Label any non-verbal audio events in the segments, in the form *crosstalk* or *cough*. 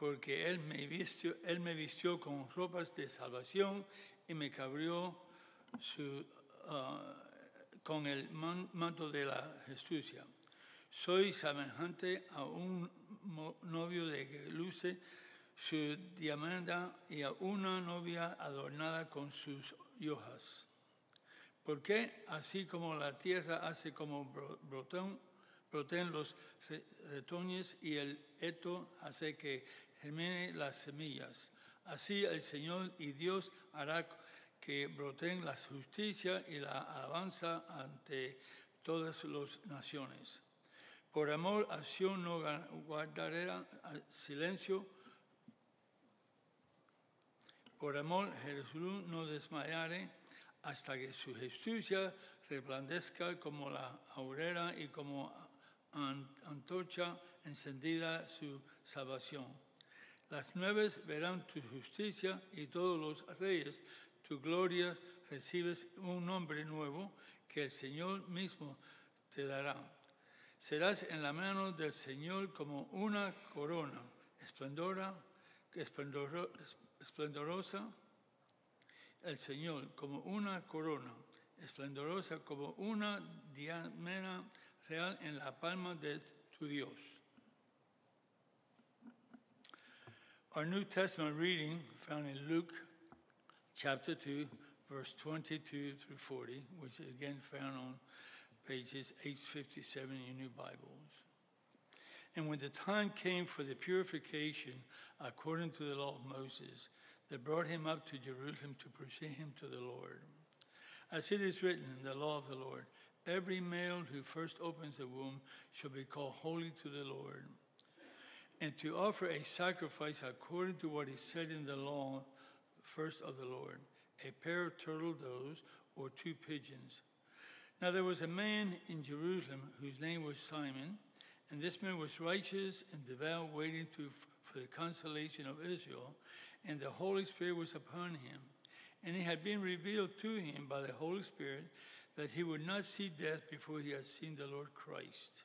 porque él me, vistió, él me vistió con ropas de salvación y me cubrió su, ah, con el man- manto de la justicia. Soy semejante a un novio de que luce su diamante y a una novia adornada con sus hojas. Porque así como la tierra hace como bro- brotón, broten los re- retoños y el eto hace que germine las semillas, así el Señor y Dios hará que broten la justicia y la alabanza ante todas las naciones. Por amor a Sion no a- silencio, por amor Jerusalén no desmayaré hasta que su justicia resplandezca como la aurora y como an- antorcha encendida su salvación. Las nueves verán tu justicia y todos los reyes tu gloria recibes un nombre nuevo que el Señor mismo te dará. Serás en la mano del Señor como una corona esplendora, esplendoro- esplendorosa, el Señor como una corona esplendorosa, como una diadema real en la palma de tu Dios. Our New Testament reading found in Luke chapter 2, verse 22 through 40, which is again found on pages 857 in your new Bibles. And when the time came for the purification according to the law of Moses, they brought him up to Jerusalem to present him to the Lord. As it is written in the law of the Lord, every male who first opens the womb shall be called holy to the Lord. And to offer a sacrifice according to what is said in the law, first of the Lord, a pair of turtle doves or two pigeons. Now there was a man in Jerusalem whose name was Simeon, and this man was righteous and devout, waiting to, for the consolation of Israel, and the Holy Spirit was upon him. And it had been revealed to him by the Holy Spirit that he would not see death before he had seen the Lord Christ.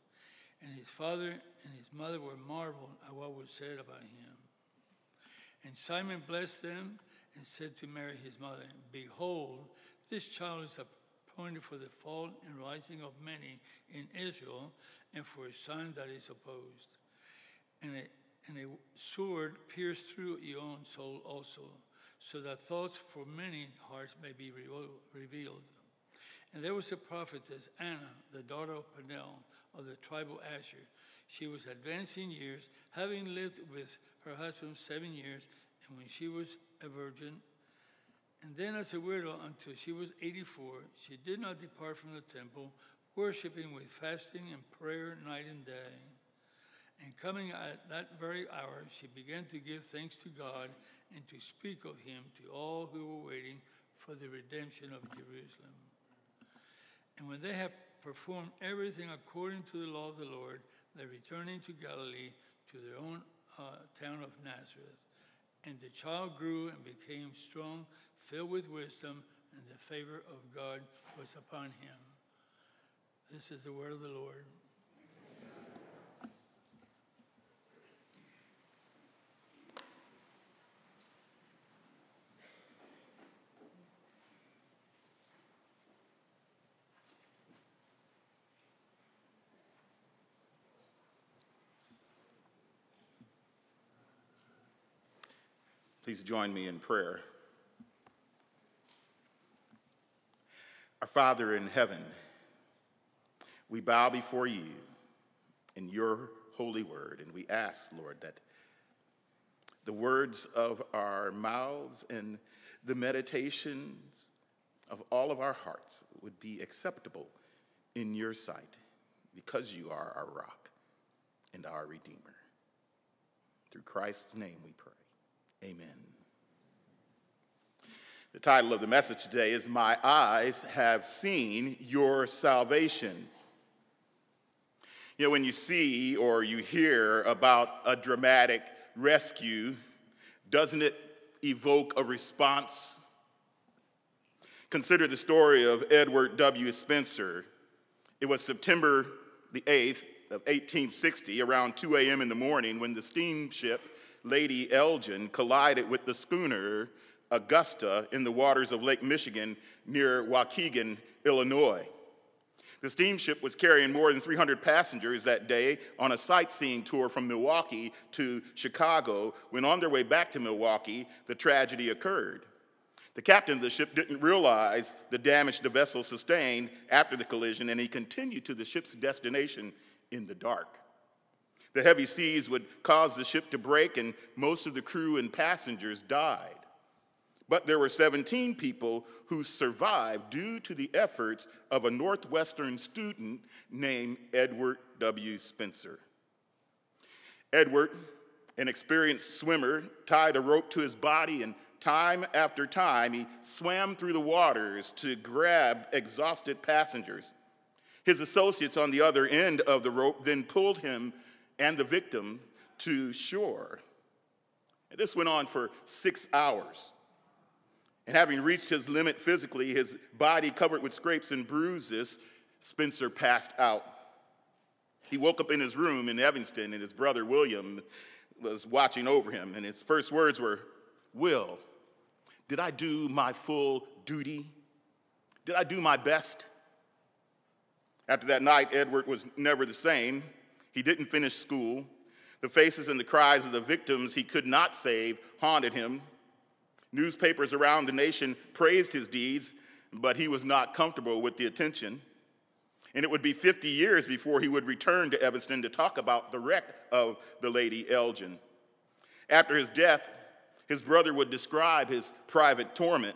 And his father and his mother were marveled at what was said about him. And Simeon blessed them and said to Mary his mother, Behold, this child is appointed for the fall and rising of many in Israel, and for a sign that is opposed. And a, and a sword pierced through your own soul also, so that thoughts for many hearts may be revealed. And there was a prophetess, Anna, the daughter of Peniel of the tribe of Asher. She was advancing years, having lived with her husband seven years, and when she was a virgin, and then as a widow until she was 84, she did not depart from the temple, worshiping with fasting and prayer night and day. And coming at that very hour, she began to give thanks to God and to speak of him to all who were waiting for the redemption of Jerusalem. And when they had performed everything according to the law of the Lord, they returned into Galilee to their own uh, town of Nazareth. And the child grew and became strong, filled with wisdom, and the favor of God was upon him. This is the word of the Lord. Please join me in prayer. Our Father in heaven, we bow before you in your holy word, and we ask, Lord, that the words of our mouths and the meditations of all of our hearts would be acceptable in your sight because you are our rock and our Redeemer. Through Christ's name we pray. Amen. The title of the message today is My Eyes Have Seen Your Salvation. You know, when you see or you hear about a dramatic rescue, doesn't it evoke a response? Consider the story of Edward W. Spencer. It was September the 8th of 1860, around 2 a.m. in the morning, when the steamship Lady Elgin collided with the schooner Augusta in the waters of Lake Michigan near Waukegan, Illinois. The steamship was carrying more than 300 passengers that day on a sightseeing tour from Milwaukee to Chicago. When on their way back to Milwaukee, the tragedy occurred. The captain of the ship didn't realize the damage the vessel sustained after the collision, and he continued to the ship's destination in the dark. The heavy seas would cause the ship to break, and most of the crew and passengers died. But there were 17 people who survived due to the efforts of a Northwestern student named Edward W. Spencer. Edward, an experienced swimmer, tied a rope to his body, and time after time he swam through the waters to grab exhausted passengers. His associates on the other end of the rope then pulled him and the victim to shore. And this went on for six hours. And having reached his limit physically, his body covered with scrapes and bruises, Spencer passed out. He woke up in his room in Evanston, and his brother William was watching over him. And his first words were, Will, did I do my full duty? Did I do my best? After that night, Edward was never the same. He didn't finish school. The faces and the cries of the victims he could not save haunted him. Newspapers around the nation praised his deeds, but he was not comfortable with the attention. And it would be 50 years before he would return to Evanston to talk about the wreck of the Lady Elgin. After his death, his brother would describe his private torment.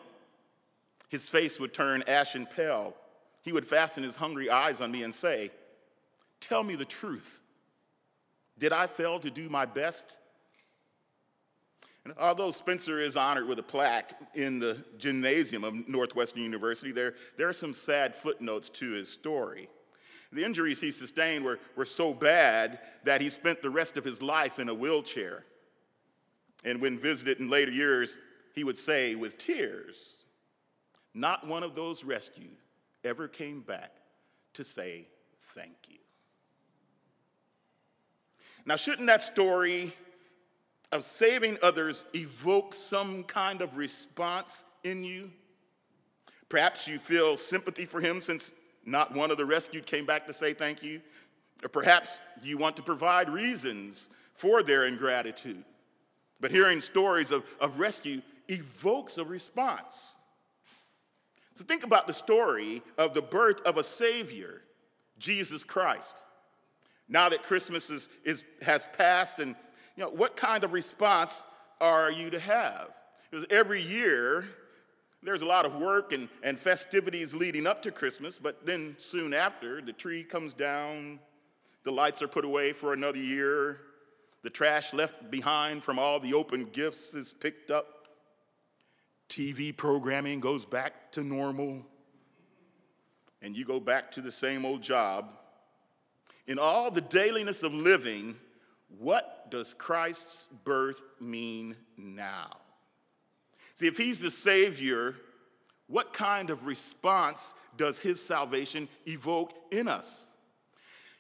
His face would turn ashen pale. He would fasten his hungry eyes on me and say, Tell me the truth. Did I fail to do my best? And although Spencer is honored with a plaque in the gymnasium of Northwestern University, there, there are some sad footnotes to his story. The injuries he sustained were, were so bad that he spent the rest of his life in a wheelchair. And when visited in later years, he would say with tears, Not one of those rescued ever came back to say thank you. Now, shouldn't that story of saving others evoke some kind of response in you? Perhaps you feel sympathy for him since not one of the rescued came back to say thank you. Or perhaps you want to provide reasons for their ingratitude. But hearing stories of, of rescue evokes a response. So think about the story of the birth of a Savior, Jesus Christ. Now that Christmas is, is, has passed, and you know, what kind of response are you to have? Because every year, there's a lot of work and, and festivities leading up to Christmas, but then soon after, the tree comes down, the lights are put away for another year, the trash left behind from all the open gifts is picked up, TV programming goes back to normal, and you go back to the same old job in all the dailiness of living, what does Christ's birth mean now? See, if he's the Savior, what kind of response does his salvation evoke in us?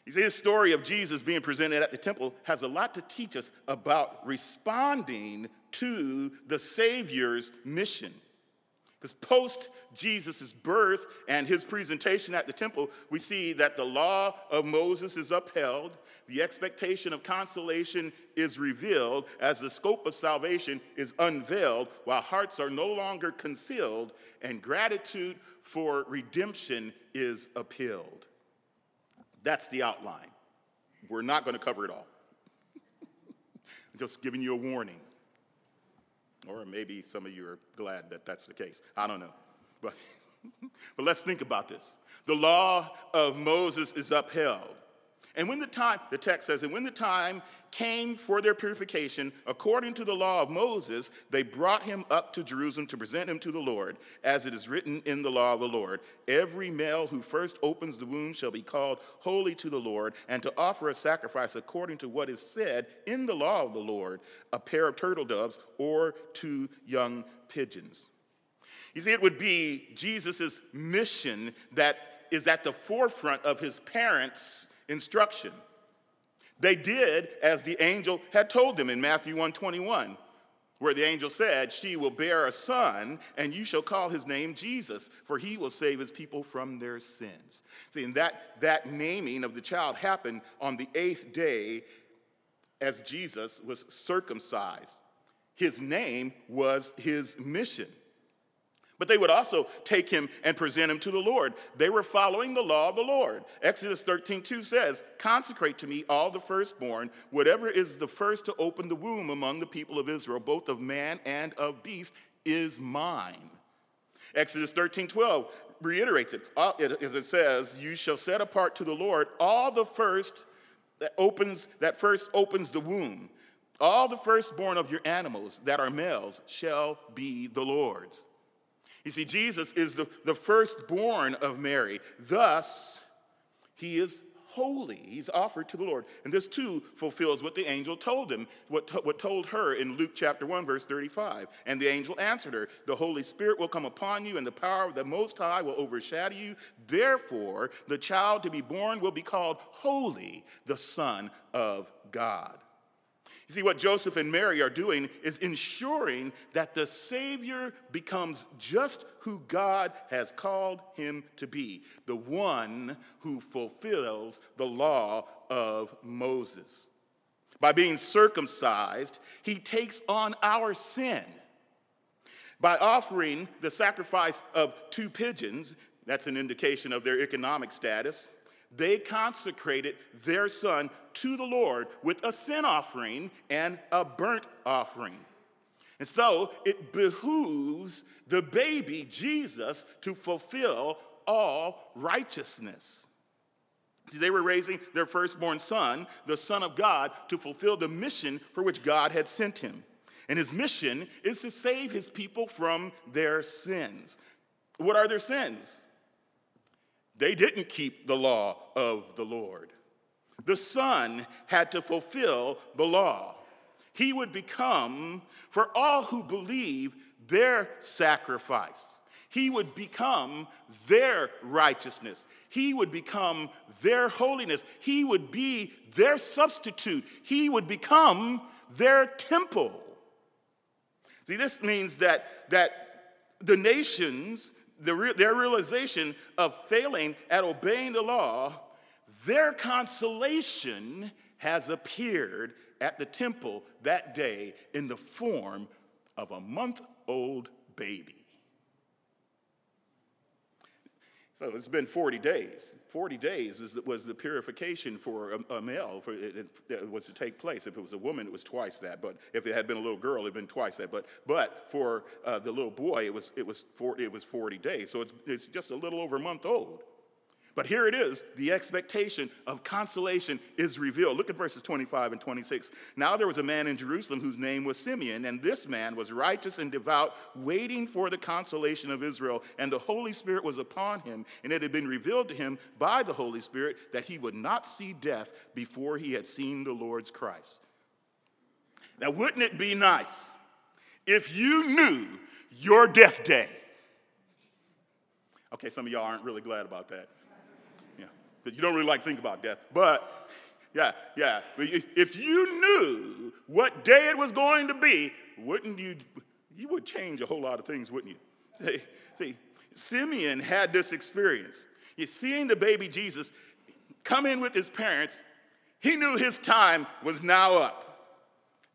You see, this story of Jesus being presented at the temple has a lot to teach us about responding to the Savior's mission. Because post Jesus' birth and his presentation at the temple, we see that the law of Moses is upheld, the expectation of consolation is revealed as the scope of salvation is unveiled, while hearts are no longer concealed, and gratitude for redemption is appealed. That's the outline. We're not going to cover it all. *laughs* Just giving you a warning. Or maybe some of you are glad that that's the case. I don't know. But, *laughs* but let's think about this. The law of Moses is upheld. And when the time, the text says, and when the time came for their purification, according to the law of Moses, they brought him up to Jerusalem to present him to the Lord, as it is written in the law of the Lord. Every male who first opens the womb shall be called holy to the Lord, and to offer a sacrifice according to what is said in the law of the Lord, a pair of turtle doves or two young pigeons. You see, it would be Jesus' mission that is at the forefront of his parents' instruction. They did as the angel had told them in Matthew 121, where the angel said, She will bear a son, and you shall call his name Jesus, for he will save his people from their sins. See, and that, that naming of the child happened on the eighth day as Jesus was circumcised. His name was his mission. But they would also take him and present him to the Lord. They were following the law of the Lord. Exodus 13, 2 says, Consecrate to me all the firstborn, whatever is the first to open the womb among the people of Israel, both of man and of beast, is mine. Exodus 13, 12 reiterates it, uh, as it says, You shall set apart to the Lord all the first that opens, that first opens the womb. All the firstborn of your animals that are males shall be the Lord's. You see, Jesus is the, the firstborn of Mary. Thus, he is holy. He's offered to the Lord. And this too fulfills what the angel told him, what, what told her in Luke chapter 1, verse 35. And the angel answered her, The Holy Spirit will come upon you, and the power of the Most High will overshadow you. Therefore, the child to be born will be called Holy, the Son of God. You see, what Joseph and Mary are doing is ensuring that the Savior becomes just who God has called him to be the one who fulfills the law of Moses. By being circumcised, he takes on our sin. By offering the sacrifice of two pigeons, that's an indication of their economic status they consecrated their son to the Lord with a sin offering and a burnt offering. And so it behooves the baby Jesus to fulfill all righteousness. See, they were raising their firstborn son, the Son of God, to fulfill the mission for which God had sent him. And his mission is to save his people from their sins. What are their sins? They didn't keep the law of the Lord. The Son had to fulfill the law. He would become, for all who believe, their sacrifice. He would become their righteousness. He would become their holiness. He would be their substitute. He would become their temple. See, this means that, that the nations the, their realization of failing at obeying the law, their consolation has appeared at the temple that day in the form of a month old baby. So it's been 40 days. 40 days was the, was the purification for a, a male for it, it, was to take place. If it was a woman, it was twice that. But if it had been a little girl, it had been twice that. But, but for uh, the little boy, it was, it, was 40, it was 40 days. So it's, it's just a little over a month old. But here it is the expectation of consolation is revealed. Look at verses 25 and 26. Now there was a man in Jerusalem whose name was Simeon, and this man was righteous and devout, waiting for the consolation of Israel. And the Holy Spirit was upon him, and it had been revealed to him by the Holy Spirit that he would not see death before he had seen the Lord's Christ. Now, wouldn't it be nice if you knew your death day? Okay, some of y'all aren't really glad about that you don't really like to think about death. But yeah, yeah. If you knew what day it was going to be, wouldn't you? You would change a whole lot of things, wouldn't you? See, Simeon had this experience. You seeing the baby Jesus come in with his parents, he knew his time was now up.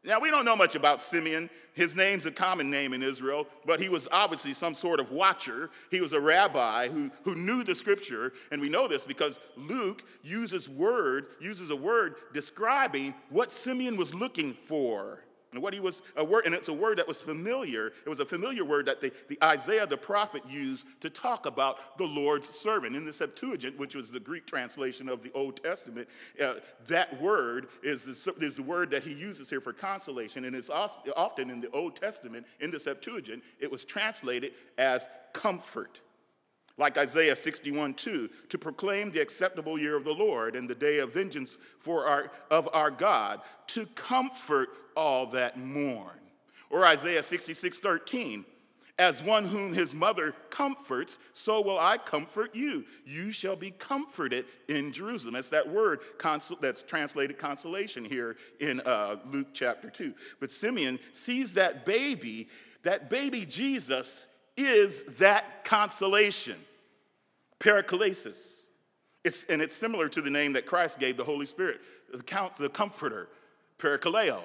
Now, we don't know much about Simeon. His name's a common name in Israel, but he was obviously some sort of watcher. He was a rabbi who, who knew the scripture, and we know this because Luke uses word, uses a word describing what Simeon was looking for. And what he was a word, and it's a word that was familiar. It was a familiar word that the, the Isaiah the prophet used to talk about the Lord's servant. In the Septuagint, which was the Greek translation of the Old Testament, uh, that word is the, is the word that he uses here for consolation. And it's often in the Old Testament, in the Septuagint, it was translated as comfort like Isaiah 61 2, to proclaim the acceptable year of the Lord and the day of vengeance for our, of our God, to comfort all that mourn. Or Isaiah 66 13, as one whom his mother comforts, so will I comfort you. You shall be comforted in Jerusalem. That's that word consol- that's translated consolation here in uh, Luke chapter 2. But Simeon sees that baby, that baby Jesus is that consolation. Paraklesis. It's, and it's similar to the name that Christ gave the Holy Spirit, the, count, the comforter, parakaleo.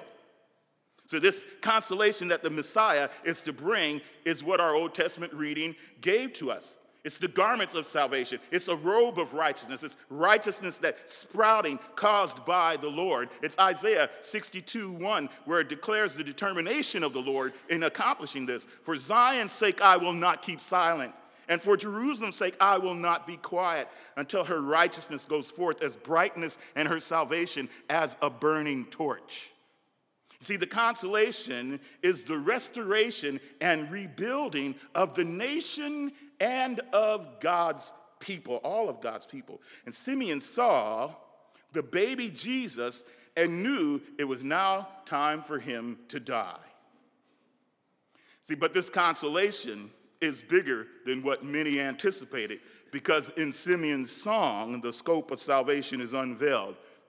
So, this consolation that the Messiah is to bring is what our Old Testament reading gave to us. It's the garments of salvation. It's a robe of righteousness. It's righteousness that sprouting caused by the Lord. It's Isaiah 62 1, where it declares the determination of the Lord in accomplishing this. For Zion's sake, I will not keep silent. And for Jerusalem's sake, I will not be quiet until her righteousness goes forth as brightness and her salvation as a burning torch. See, the consolation is the restoration and rebuilding of the nation and of God's people, all of God's people. And Simeon saw the baby Jesus and knew it was now time for him to die. See, but this consolation is bigger than what many anticipated because in Simeon's song, the scope of salvation is unveiled.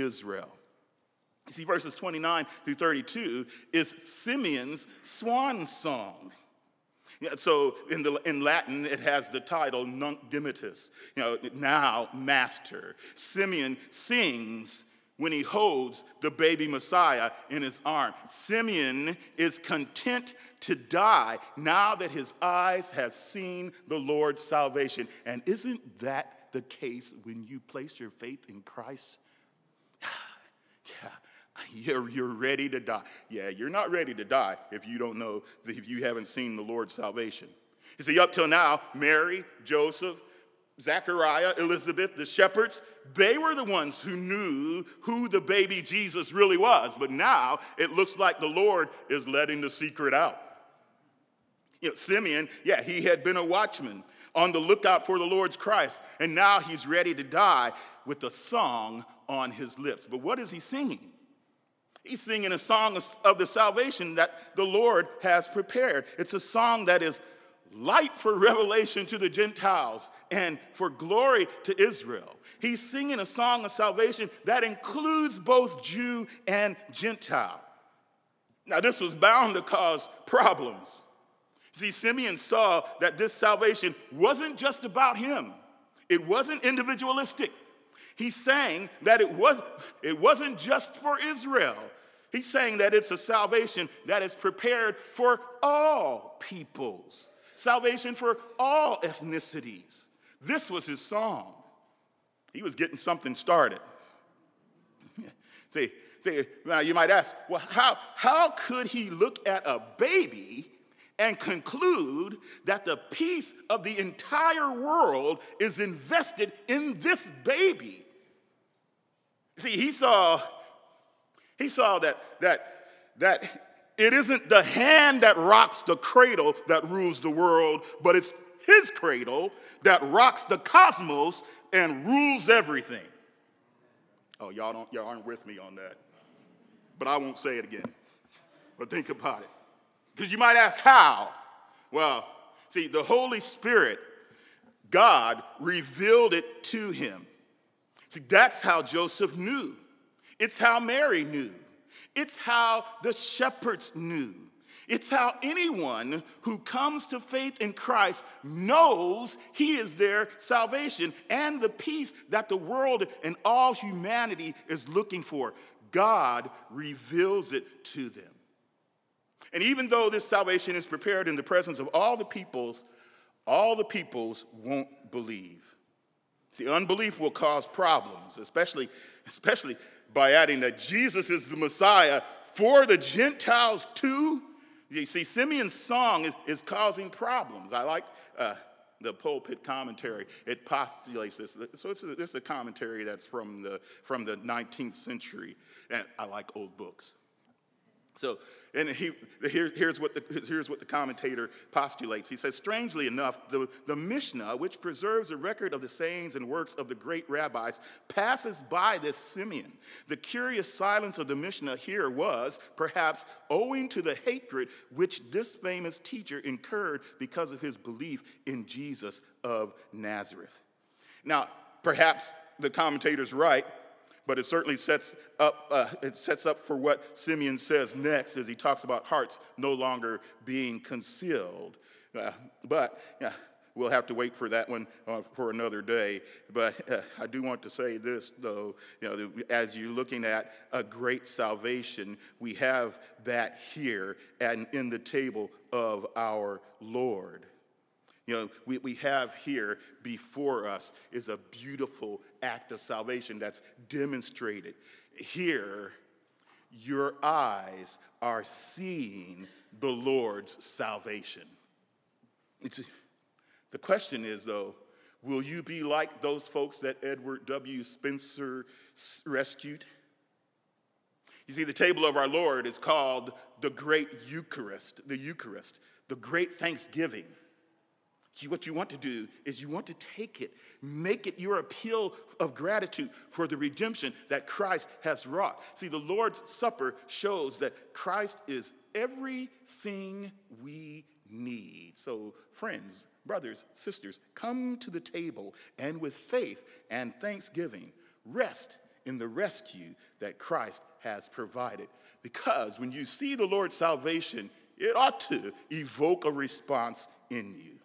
Israel. You see, verses 29 through 32 is Simeon's swan song. Yeah, so in, the, in Latin, it has the title Nunc Dimittis, you know, now master. Simeon sings when he holds the baby Messiah in his arm. Simeon is content to die now that his eyes have seen the Lord's salvation. And isn't that the case when you place your faith in Christ? Yeah, you're, you're ready to die. Yeah, you're not ready to die if you don't know, if you haven't seen the Lord's salvation. You see, up till now, Mary, Joseph, Zachariah, Elizabeth, the shepherds, they were the ones who knew who the baby Jesus really was. But now it looks like the Lord is letting the secret out. You know, Simeon, yeah, he had been a watchman on the lookout for the Lord's Christ, and now he's ready to die with a song on his lips. But what is he singing? He's singing a song of, of, the salvation that the Lord has prepared. It's a song that is light for *laughs* revelation to the Gentiles and for glory to Israel. He's singing a song of salvation that includes both Jew and Gentile. Now, this was bound to cause problems. See, Simeon saw that this salvation wasn't just about him, it wasn't individualistic. He's saying that it, was, it wasn't just for Israel. He's saying that it's a salvation that is prepared for all peoples, salvation for all ethnicities. This was his song. He was getting something started. *laughs* see, see, now you might ask, well, how, how could he look at a baby and conclude that the peace of the entire world is invested in this baby? See, he saw, he saw that, that, that it isn't the hand that rocks the cradle that rules the world, but it's his cradle that rocks the cosmos and rules everything. Oh, y'all, don't, y'all aren't with me on that. But I won't say it again. But think about it. Because you might ask, how? Well, see, the Holy Spirit, God revealed it to him. See, that's how Joseph knew. It's how Mary knew. It's how the shepherds knew. It's how anyone who comes to faith in Christ knows he is their salvation and the peace that the world and all humanity is looking for. God reveals it to them. And even though this salvation is prepared in the presence of all the peoples, all the peoples won't believe. See, unbelief will cause problems, especially, especially by adding that Jesus is the Messiah for the Gentiles too you see, Simeon's song is, is causing problems. I like uh, the pulpit commentary. It postulates this. So it's a, it's a commentary that's from the, from the 19th century. And I like old books. So, and he, here, here's, what the, here's what the commentator postulates. He says, strangely enough, the, the Mishnah, which preserves a record of the sayings and works of the great rabbis, passes by this Simeon. The curious silence of the Mishnah here was, perhaps, owing to the hatred which this famous teacher incurred because of his belief in Jesus of Nazareth. Now, perhaps the commentator's right but it certainly sets up, uh, it sets up for what Simeon says next as he talks about hearts no longer being concealed. Uh, but yeah, we'll have to wait for that one uh, for another day. But uh, I do want to say this, though, you know, as you're looking at a great salvation, we have that here and in the table of our Lord. You know, we, we have here before us is a beautiful act of salvation that's demonstrated. Here, your eyes are seeing the Lord's salvation. It's, the question is, though, will you be like those folks that Edward W. Spencer rescued? You see, the table of our Lord is called the Great Eucharist, the Eucharist, the Great Thanksgiving what you want to do is you want to take it, make it your appeal of gratitude for the redemption that Christ has wrought. See, the Lord's Supper shows that Christ is everything we need. So, friends, brothers, sisters, come to the table and with faith and thanksgiving, rest in the rescue that Christ has provided. Because when you see the Lord's salvation, it ought to evoke a response in you.